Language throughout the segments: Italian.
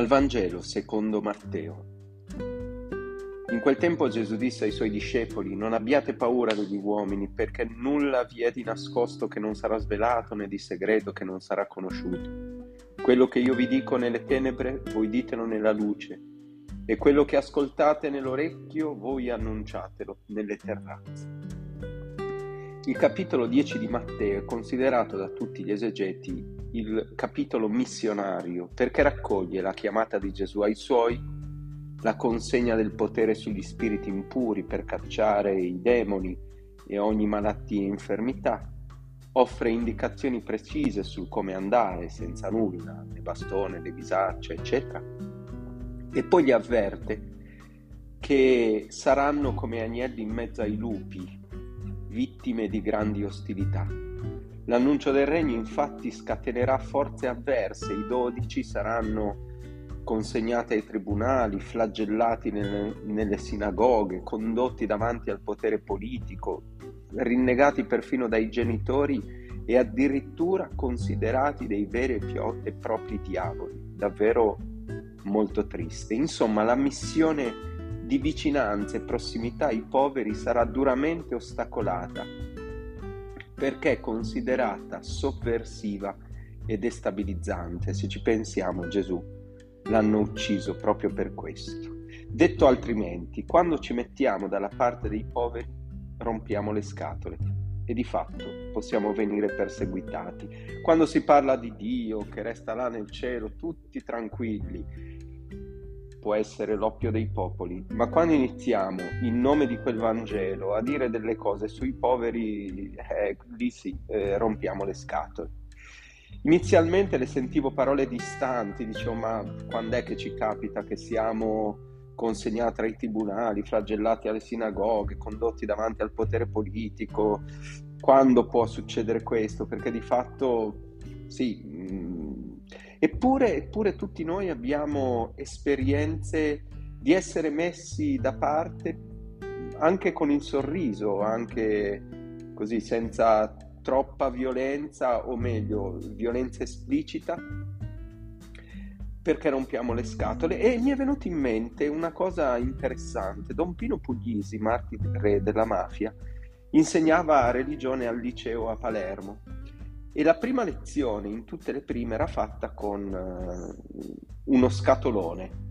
Dal Vangelo secondo Matteo. In quel tempo Gesù disse ai suoi discepoli, non abbiate paura degli uomini, perché nulla vi è di nascosto che non sarà svelato, né di segreto che non sarà conosciuto. Quello che io vi dico nelle tenebre, voi ditelo nella luce, e quello che ascoltate nell'orecchio, voi annunciatelo nelle terrazze. Il capitolo 10 di Matteo è considerato da tutti gli esegeti il capitolo missionario perché raccoglie la chiamata di Gesù ai suoi, la consegna del potere sugli spiriti impuri per cacciare i demoni e ogni malattia e infermità, offre indicazioni precise sul come andare senza nulla, né bastone, né bisaccia, eccetera, e poi gli avverte che saranno come agnelli in mezzo ai lupi vittime di grandi ostilità. L'annuncio del regno infatti scatenerà forze avverse, i dodici saranno consegnati ai tribunali, flagellati nelle, nelle sinagoghe, condotti davanti al potere politico, rinnegati perfino dai genitori e addirittura considerati dei veri e propri diavoli. Davvero molto triste. Insomma, la missione di vicinanza e prossimità ai poveri sarà duramente ostacolata perché è considerata sovversiva e destabilizzante. Se ci pensiamo, Gesù l'hanno ucciso proprio per questo. Detto altrimenti, quando ci mettiamo dalla parte dei poveri, rompiamo le scatole e di fatto possiamo venire perseguitati. Quando si parla di Dio che resta là nel cielo, tutti tranquilli, può essere l'oppio dei popoli, ma quando iniziamo in nome di quel Vangelo a dire delle cose sui poveri, eh, lì sì, eh, rompiamo le scatole. Inizialmente le sentivo parole distanti, dicevo ma quando è che ci capita che siamo consegnati ai tribunali, flagellati alle sinagoghe, condotti davanti al potere politico, quando può succedere questo? Perché di fatto sì, Eppure, eppure tutti noi abbiamo esperienze di essere messi da parte anche con il sorriso, anche così senza troppa violenza o meglio violenza esplicita perché rompiamo le scatole. E mi è venuta in mente una cosa interessante. Don Pino Puglisi, martire della mafia insegnava religione al liceo a Palermo e la prima lezione in tutte le prime era fatta con uh, uno scatolone.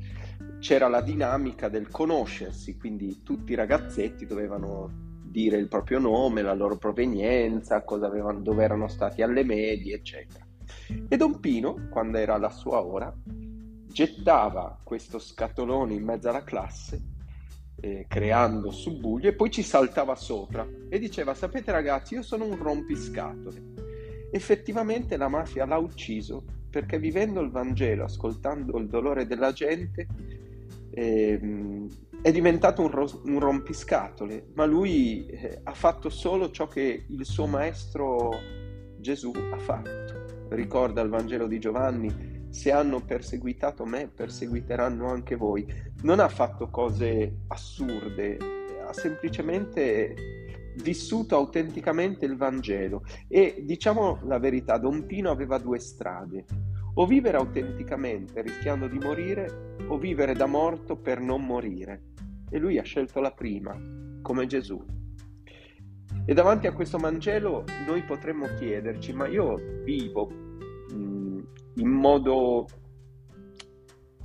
C'era la dinamica del conoscersi, quindi tutti i ragazzetti dovevano dire il proprio nome, la loro provenienza, avevano, dove erano stati alle medie, eccetera. E Don Pino, quando era la sua ora, gettava questo scatolone in mezzo alla classe, eh, creando subbuglio, e poi ci saltava sopra e diceva: Sapete ragazzi, io sono un rompiscatole Effettivamente la mafia l'ha ucciso perché vivendo il Vangelo, ascoltando il dolore della gente, ehm, è diventato un, ros- un, rompiscatole, ma lui eh, ha fatto solo ciò che il suo maestro Gesù ha fatto. Ricorda il Vangelo di Giovanni, se hanno perseguitato me, perseguiteranno anche voi. Non ha fatto cose assurde, ha semplicemente vissuto autenticamente il Vangelo e diciamo la verità, Don Pino aveva due strade, o vivere autenticamente rischiando di morire o vivere da morto per non morire e lui ha scelto la prima, come Gesù. E davanti a questo Vangelo noi potremmo chiederci, ma io vivo mh, mm, in modo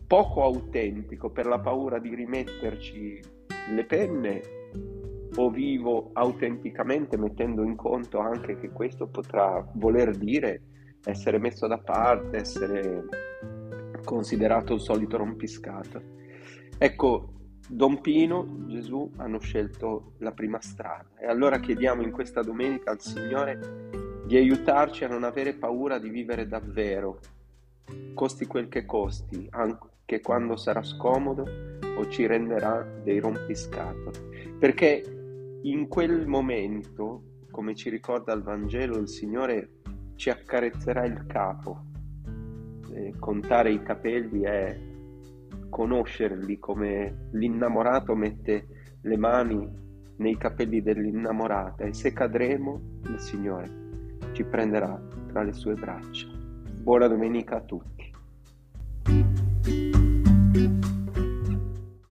poco autentico per la paura di rimetterci le penne o vivo autenticamente mettendo in conto anche che questo potrà voler dire essere messo da parte, essere considerato il solito rompiscato. Ecco, Don Pino, Gesù hanno scelto la prima strada e allora chiediamo in questa domenica al Signore di aiutarci a non avere paura di vivere davvero, costi quel che costi, anche quando sarà scomodo o ci renderà dei rompiscatoli, perché in quel momento, come ci ricorda il Vangelo, il Signore ci accarezzerà il capo. Eh, contare i capelli è conoscerli come l'innamorato mette le mani nei capelli dell'innamorata e se cadremo il Signore ci prenderà tra le sue braccia. Buona domenica a tutti.